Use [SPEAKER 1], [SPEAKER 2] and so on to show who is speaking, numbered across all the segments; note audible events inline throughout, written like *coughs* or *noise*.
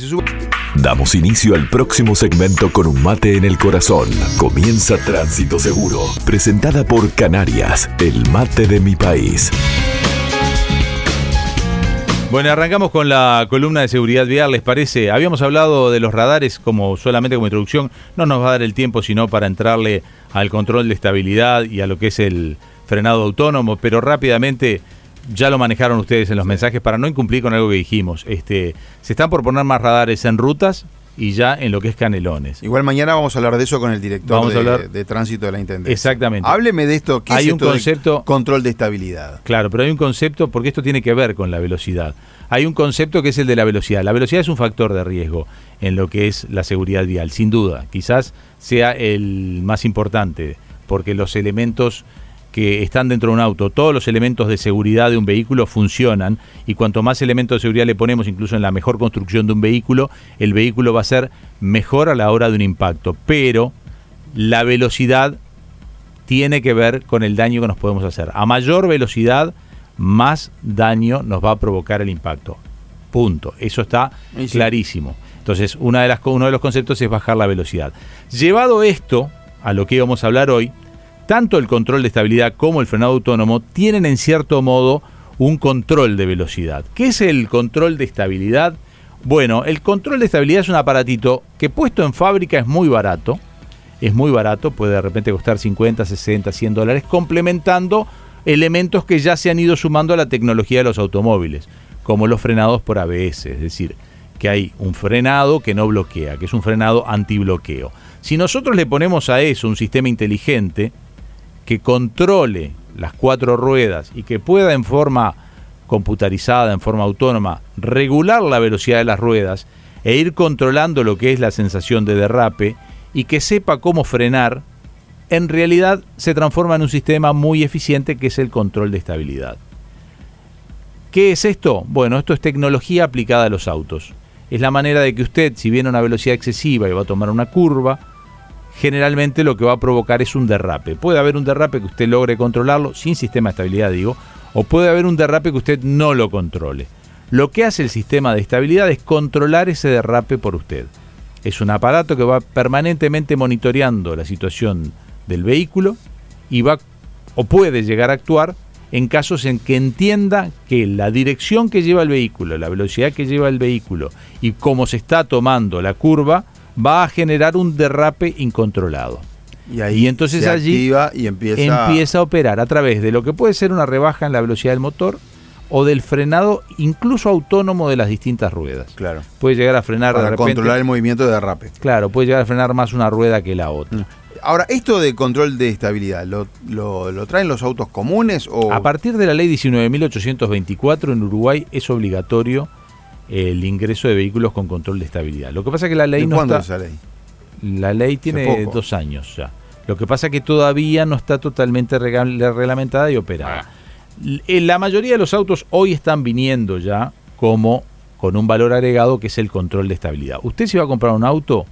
[SPEAKER 1] se sube.
[SPEAKER 2] Damos inicio al próximo segmento con un mate en el corazón. Comienza Tránsito Seguro, presentada por Canarias, el mate de mi país.
[SPEAKER 3] Bueno, arrancamos con la columna de seguridad vial, ¿les parece? Habíamos hablado de los radares como solamente como introducción, no nos va a dar el tiempo sino para entrarle al control de estabilidad y a lo que es el frenado autónomo, pero rápidamente ya lo manejaron ustedes en los mensajes para no incumplir con algo que dijimos. Este, se están por poner más radares en rutas y ya en lo que es Canelones.
[SPEAKER 1] Igual mañana vamos a hablar de eso con el director
[SPEAKER 3] Vamos a
[SPEAKER 1] de,
[SPEAKER 3] hablar-
[SPEAKER 1] de tránsito de la Intendencia.
[SPEAKER 3] Exactamente.
[SPEAKER 1] Hábleme de esto. ¿Qué
[SPEAKER 3] Hay
[SPEAKER 1] es
[SPEAKER 3] un
[SPEAKER 1] esto
[SPEAKER 3] concepto-
[SPEAKER 1] control de estabilidad?
[SPEAKER 3] Claro, pero hay un concepto, porque esto tiene que ver con la velocidad. Hay un concepto que es el de la velocidad. La velocidad es un factor de riesgo en lo que es la seguridad vial, sin duda. Quizás sea el más importante, porque los elementos que están dentro de un auto, todos los elementos de seguridad de un vehículo funcionan y cuanto más elementos de seguridad le ponemos, incluso en la mejor construcción de un vehículo, el vehículo va a ser mejor a la hora de un impacto. Pero la velocidad tiene que ver con el daño que nos podemos hacer. A mayor velocidad, más daño nos va a provocar el impacto. Punto. Eso está
[SPEAKER 1] sí.
[SPEAKER 3] clarísimo. Entonces, una de las, uno de los conceptos es bajar la velocidad. Llevado esto a lo que íbamos a hablar hoy, tanto el control de estabilidad como el frenado autónomo tienen en cierto modo un control de velocidad. ¿Qué es el control de estabilidad? Bueno, el control de estabilidad es un aparatito que puesto en fábrica es muy barato, es muy barato, puede de repente costar 50, 60, 100 dólares, complementando elementos que ya se han ido sumando a la tecnología de los automóviles, como los frenados por ABS, es decir, que hay un frenado que no bloquea, que es un frenado antibloqueo. Si nosotros le ponemos a eso un sistema inteligente que controle las cuatro ruedas y que pueda en forma computarizada, en forma autónoma, regular la velocidad de las ruedas e ir controlando lo que es la sensación de derrape y que sepa cómo frenar, en realidad se transforma en un sistema muy eficiente que es el control de estabilidad. ¿Qué es esto? Bueno, esto es tecnología aplicada a los autos. Es la manera de que usted, si viene a una velocidad excesiva y va a tomar una curva, generalmente lo que va a provocar es un derrape. Puede haber un derrape que usted logre controlarlo sin sistema de estabilidad, digo, o puede haber un derrape que usted no lo controle. Lo que hace el sistema de estabilidad es controlar ese derrape por usted. Es un aparato que va permanentemente monitoreando la situación del vehículo y va o puede llegar a actuar en casos en que entienda que la dirección que lleva el vehículo, la velocidad que lleva el vehículo y cómo se está tomando la curva va a generar un derrape incontrolado.
[SPEAKER 1] Y ahí
[SPEAKER 3] Y entonces
[SPEAKER 1] se
[SPEAKER 3] allí
[SPEAKER 1] activa y empieza,
[SPEAKER 3] Empieza a operar a través de lo que puede ser una rebaja en la velocidad del motor o del frenado incluso autónomo de las distintas ruedas.
[SPEAKER 1] Claro.
[SPEAKER 3] Puede llegar a frenar de
[SPEAKER 1] Para
[SPEAKER 3] repente.
[SPEAKER 1] controlar el movimiento de derrape.
[SPEAKER 3] Claro, puede llegar a frenar más una rueda que la otra.
[SPEAKER 1] Ahora, ¿esto de control de estabilidad lo, lo- lo traen los autos comunes o
[SPEAKER 3] A partir de la ley 19.824 en Uruguay es obligatorio el ingreso de vehículos con control de estabilidad. Lo que pasa es que la ley
[SPEAKER 1] ¿de
[SPEAKER 3] no
[SPEAKER 1] cuándo
[SPEAKER 3] está,
[SPEAKER 1] es esa ley?
[SPEAKER 3] la ley tiene dos años ya. Lo que pasa es que todavía no está totalmente reglamentada y operada. L- eh, La mayoría de los autos hoy están viniendo ya como con un valor agregado que es el control de estabilidad. Usted si va a comprar un auto,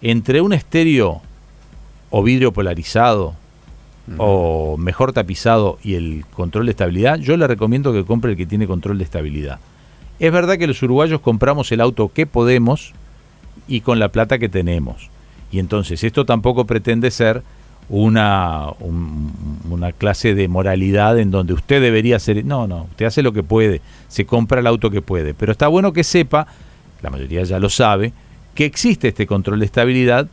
[SPEAKER 3] entre un estéreo o vidrio polarizado o mejor tapizado y el control de estabilidad, yo le recomiendo que compre el que tiene control de estabilidad. Es verdad que los uruguayos compramos el auto que podemos y con la plata que tenemos. Y entonces esto tampoco pretende ser una, un- una clase de moralidad en donde usted debería hacer... No, no, usted hace lo que puede, se compra el auto que puede. Pero está bueno que sepa, la mayoría ya lo sabe, que existe este control de estabilidad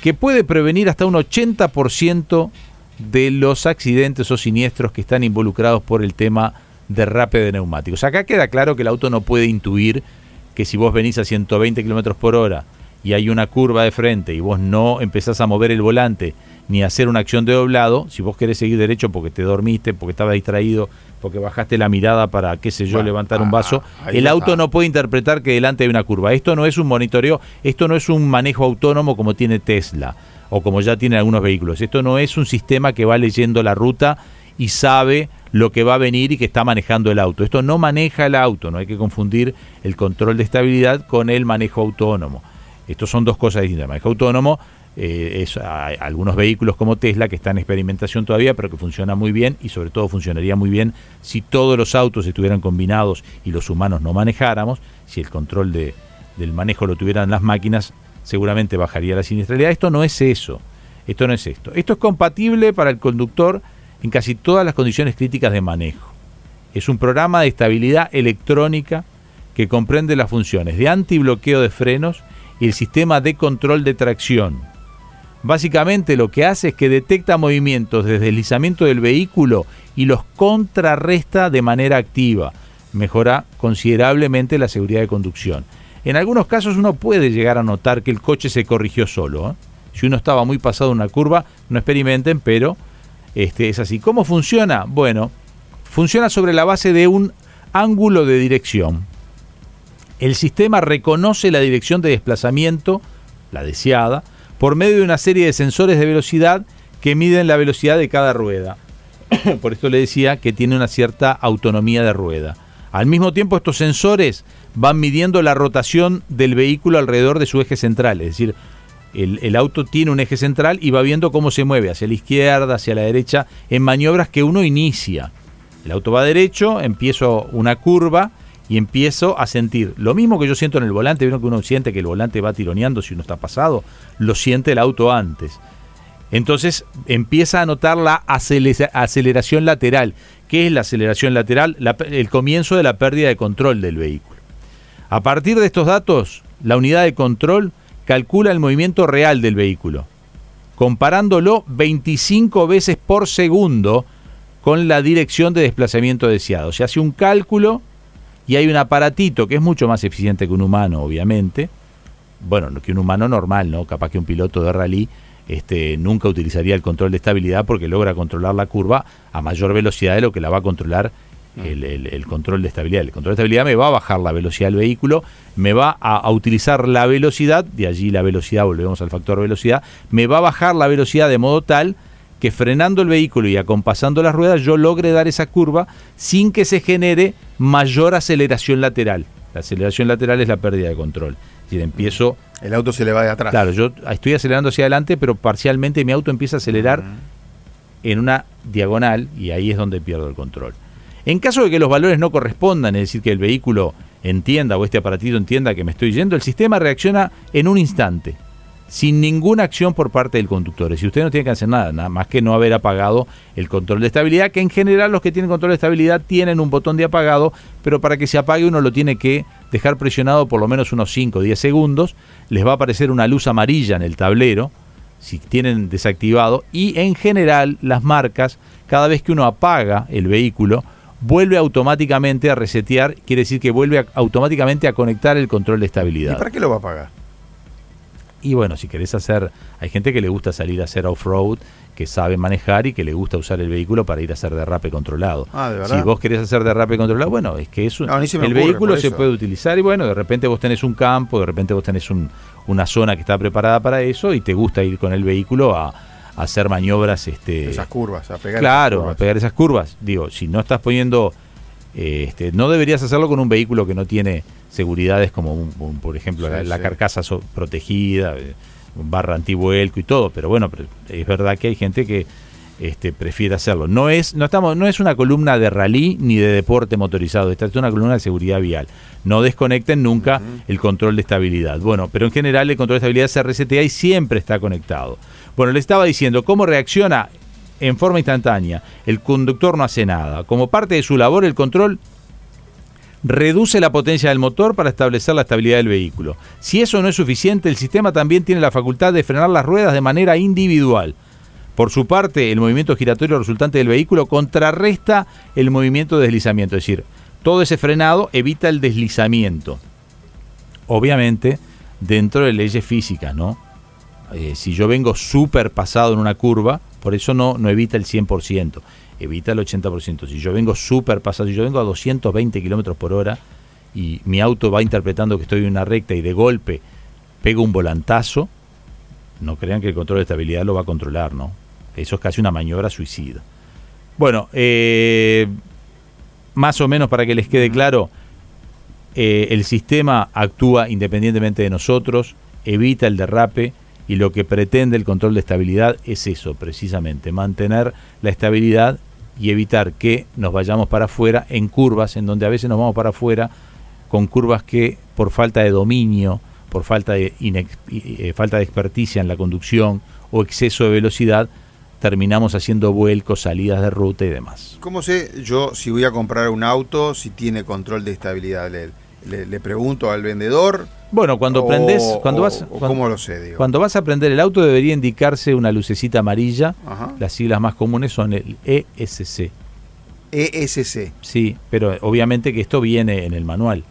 [SPEAKER 3] que puede prevenir hasta un 80% de los accidentes o siniestros que están involucrados por el tema derrape de neumáticos. Acá queda claro que el auto no puede intuir que si vos venís a 120 kilómetros por hora y hay una curva de frente y vos no empezás a mover el volante ni a hacer una acción de doblado, si vos querés seguir derecho porque te dormiste, porque estabas distraído, porque bajaste la mirada para, qué sé yo,
[SPEAKER 1] Bueno,
[SPEAKER 3] levantar un
[SPEAKER 1] ah,
[SPEAKER 3] vaso, el auto
[SPEAKER 1] está.
[SPEAKER 3] no puede interpretar que delante hay una curva. Esto no es un monitoreo, esto no es un manejo autónomo como tiene Tesla o como ya tienen algunos vehículos. Esto no es un sistema que va leyendo la ruta y sabe lo que va a venir y que está manejando el auto. Esto no maneja el auto, no hay que confundir el control de estabilidad con el manejo autónomo. Estos son dos cosas distintas. El manejo autónomo eh, es algunos vehículos como Tesla que están en experimentación todavía, pero que funciona muy bien y sobre todo funcionaría muy bien si todos los autos estuvieran combinados y los humanos no manejáramos, si el control de, del manejo lo tuvieran las máquinas, seguramente bajaría la siniestralidad. Esto no es eso. Esto no es esto. Esto es compatible para el conductor en casi todas las condiciones críticas de manejo. Es un programa de estabilidad electrónica que comprende las funciones de antibloqueo de frenos y el sistema de control de tracción. Básicamente lo que hace es que detecta movimientos de deslizamiento del vehículo y los contrarresta de manera activa. Mejora considerablemente la seguridad de conducción. En algunos casos uno puede llegar a notar que el coche se corrigió solo. ¿eh? Si uno estaba muy pasado una curva, no experimenten, pero este, es así. ¿Cómo funciona? Bueno, funciona sobre la base de un ángulo de dirección. El sistema reconoce la dirección de desplazamiento, la deseada, por medio de una serie de sensores de velocidad que miden la velocidad de cada rueda. *coughs* por esto le decía que tiene una cierta autonomía de rueda. Al mismo tiempo, estos sensores van midiendo la rotación del vehículo alrededor de su eje central, es decir, el, auto tiene un eje central y va viendo cómo se mueve hacia la izquierda, hacia la derecha, en maniobras que uno inicia. El auto va derecho, empiezo una curva y empiezo a sentir lo mismo que yo siento en el volante. Vieron que uno siente que el volante va tironeando si uno está pasado, lo siente el auto antes. Entonces empieza a notar la aceleración lateral. ¿Qué es la aceleración lateral? el comienzo de la pérdida de control del vehículo. A partir de estos datos, la unidad de control calcula el movimiento real del vehículo, comparándolo 25 veces por segundo con la dirección de desplazamiento deseado. Se hace un cálculo y hay un aparatito que es mucho más eficiente que un humano, obviamente. Bueno, que un humano normal, ¿no? Capaz que un piloto de rally este, nunca utilizaría el control de estabilidad porque logra controlar la curva a mayor velocidad de lo que la va a controlar el, control de estabilidad. El control de estabilidad me va a bajar la velocidad del vehículo, me va a, utilizar la velocidad, de allí la velocidad, volvemos al factor velocidad, me va a bajar la velocidad de modo tal que frenando el vehículo y acompasando las ruedas yo logre dar esa curva sin que se genere mayor aceleración lateral. La aceleración lateral es la pérdida de control. Es decir, empiezo...
[SPEAKER 1] El auto se le va de atrás.
[SPEAKER 3] Claro, yo estoy acelerando hacia adelante, pero parcialmente mi auto empieza a acelerar en una diagonal y ahí es donde pierdo el control. En caso de que los valores no correspondan, es decir, que el vehículo entienda o este aparatito entienda que me estoy yendo, el sistema reacciona en un instante, sin ninguna acción por parte del conductor. Es decir, usted no tiene que hacer nada, nada más que no haber apagado el control de estabilidad, que en general los que tienen control de estabilidad tienen un botón de apagado, pero para que se apague uno lo tiene que dejar presionado por lo menos unos 5 o 10 segundos, les va a aparecer una luz amarilla en el tablero, si tienen desactivado, y en general las marcas, cada vez que uno apaga el vehículo, vuelve automáticamente a resetear, quiere decir que vuelve automáticamente a conectar el control de estabilidad.
[SPEAKER 1] ¿Y para qué lo va a pagar?
[SPEAKER 3] Y bueno, si querés hacer, hay gente que le gusta salir a hacer off-road, que sabe manejar y que le gusta usar el vehículo para ir a hacer derrape controlado. Ah, ¿de verdad? Si vos querés hacer derrape controlado, bueno, es que es el vehículo se puede utilizar y bueno, de repente vos tenés un campo, de repente vos tenés una zona que está preparada para eso y te gusta ir con el vehículo a, hacer maniobras. Este,
[SPEAKER 1] esas curvas, a pegar
[SPEAKER 3] Claro,
[SPEAKER 1] esas curvas.
[SPEAKER 3] a pegar esas curvas. Digo, si no estás poniendo. Eh, este, no deberías hacerlo con un vehículo que no tiene seguridades como, un, por ejemplo, la, carcasa protegida, eh, barra antivuelco y todo. Pero bueno, es verdad que hay gente que este, prefiere hacerlo. No es, no, estamos, no es una columna de rally ni de deporte motorizado, esta es una columna de seguridad vial. No desconecten nunca el control de estabilidad. Bueno, pero en general el control de estabilidad se resetea y siempre está conectado. Bueno, le estaba diciendo cómo reacciona en forma instantánea. El conductor no hace nada. Como parte de su labor, el control reduce la potencia del motor para establecer la estabilidad del vehículo. Si eso no es suficiente, el sistema también tiene la facultad de frenar las ruedas de manera individual. Por su parte, el movimiento giratorio resultante del vehículo contrarresta el movimiento de deslizamiento, es decir, todo ese frenado evita el deslizamiento. Obviamente, dentro de leyes físicas, ¿no? Eh, si yo vengo súper pasado en una curva, por eso no, no evita el 100%, evita el 80%. Si yo vengo súper pasado, si yo vengo a 220 kilómetros por hora y mi auto va interpretando que estoy en una recta y de golpe pego un volantazo, no crean que el control de estabilidad lo va a controlar, ¿no? Eso es casi una maniobra suicida. Bueno, eh, más o menos para que les quede claro, eh, el sistema actúa independientemente de nosotros, evita el derrape y lo que pretende el control de estabilidad es eso, precisamente, mantener la estabilidad y evitar que nos vayamos para afuera en curvas en donde a veces nos vamos para afuera con curvas que por falta de dominio, por falta de, eh, falta de experticia en la conducción o exceso de velocidad, terminamos haciendo vuelcos, salidas de ruta y demás.
[SPEAKER 1] ¿Cómo sé yo si voy a comprar un auto, si tiene control de estabilidad? ¿Le, le, pregunto al vendedor?
[SPEAKER 3] Bueno, cuando prendes, cuando vas,
[SPEAKER 1] ¿cómo lo sé?
[SPEAKER 3] Cuando vas a prender el auto debería indicarse una lucecita amarilla. Las siglas más comunes son el ESC.
[SPEAKER 1] ESC.
[SPEAKER 3] Sí, pero obviamente que esto viene en el manual.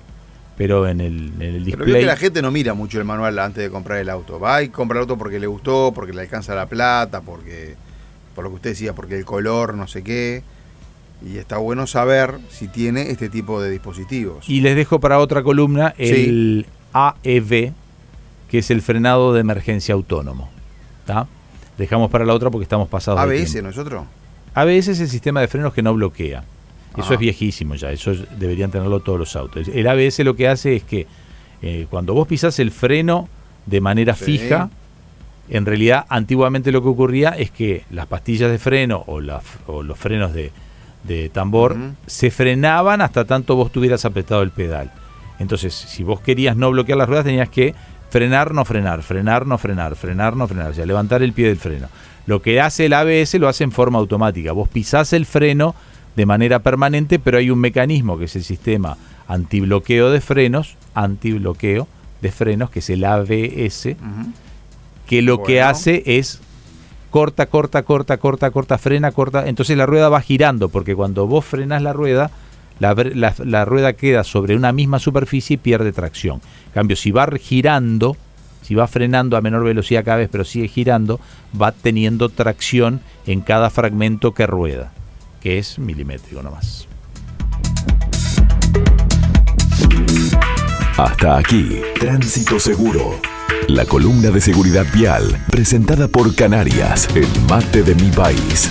[SPEAKER 3] Pero en el, en el display.
[SPEAKER 1] Pero que la gente no mira mucho el manual antes de comprar el auto. Va y compra el auto porque le gustó, porque le alcanza la plata, porque por lo que usted decía, porque el color, no sé qué. Y está bueno saber si tiene este tipo de dispositivos.
[SPEAKER 3] Y les dejo para otra columna el AEV, que es el frenado de emergencia autónomo. Dejamos para la otra porque estamos pasados.
[SPEAKER 1] ¿ABS no es otro?
[SPEAKER 3] ABS es el sistema de frenos que no bloquea. Eso es viejísimo ya, eso deberían tenerlo todos los autos. El ABS lo que hace es que eh, cuando vos pisás el freno de manera fija, en realidad, antiguamente lo que ocurría es que las pastillas de freno o, los frenos de, tambor se frenaban hasta tanto vos tuvieras apretado el pedal. Entonces, si vos querías no bloquear las ruedas, tenías que frenar, no frenar, frenar, no frenar, frenar, no frenar, o sea, levantar el pie del freno. Lo que hace el ABS lo hace en forma automática. Vos pisás el freno de manera permanente, pero hay un mecanismo que es el sistema antibloqueo de frenos, antibloqueo de frenos, que es el ABS, que lo que hace es corta, corta, corta, corta, corta, frena, corta. Entonces la rueda va girando, porque cuando vos frenas la rueda, la, rueda queda sobre una misma superficie y pierde tracción. En cambio, si va girando, si va frenando a menor velocidad cada vez, pero sigue girando, va teniendo tracción en cada fragmento que rueda, que es milimétrico nomás.
[SPEAKER 2] Hasta aquí, Tránsito Seguro la columna de seguridad vial, presentada por Canarias, el mate de mi país.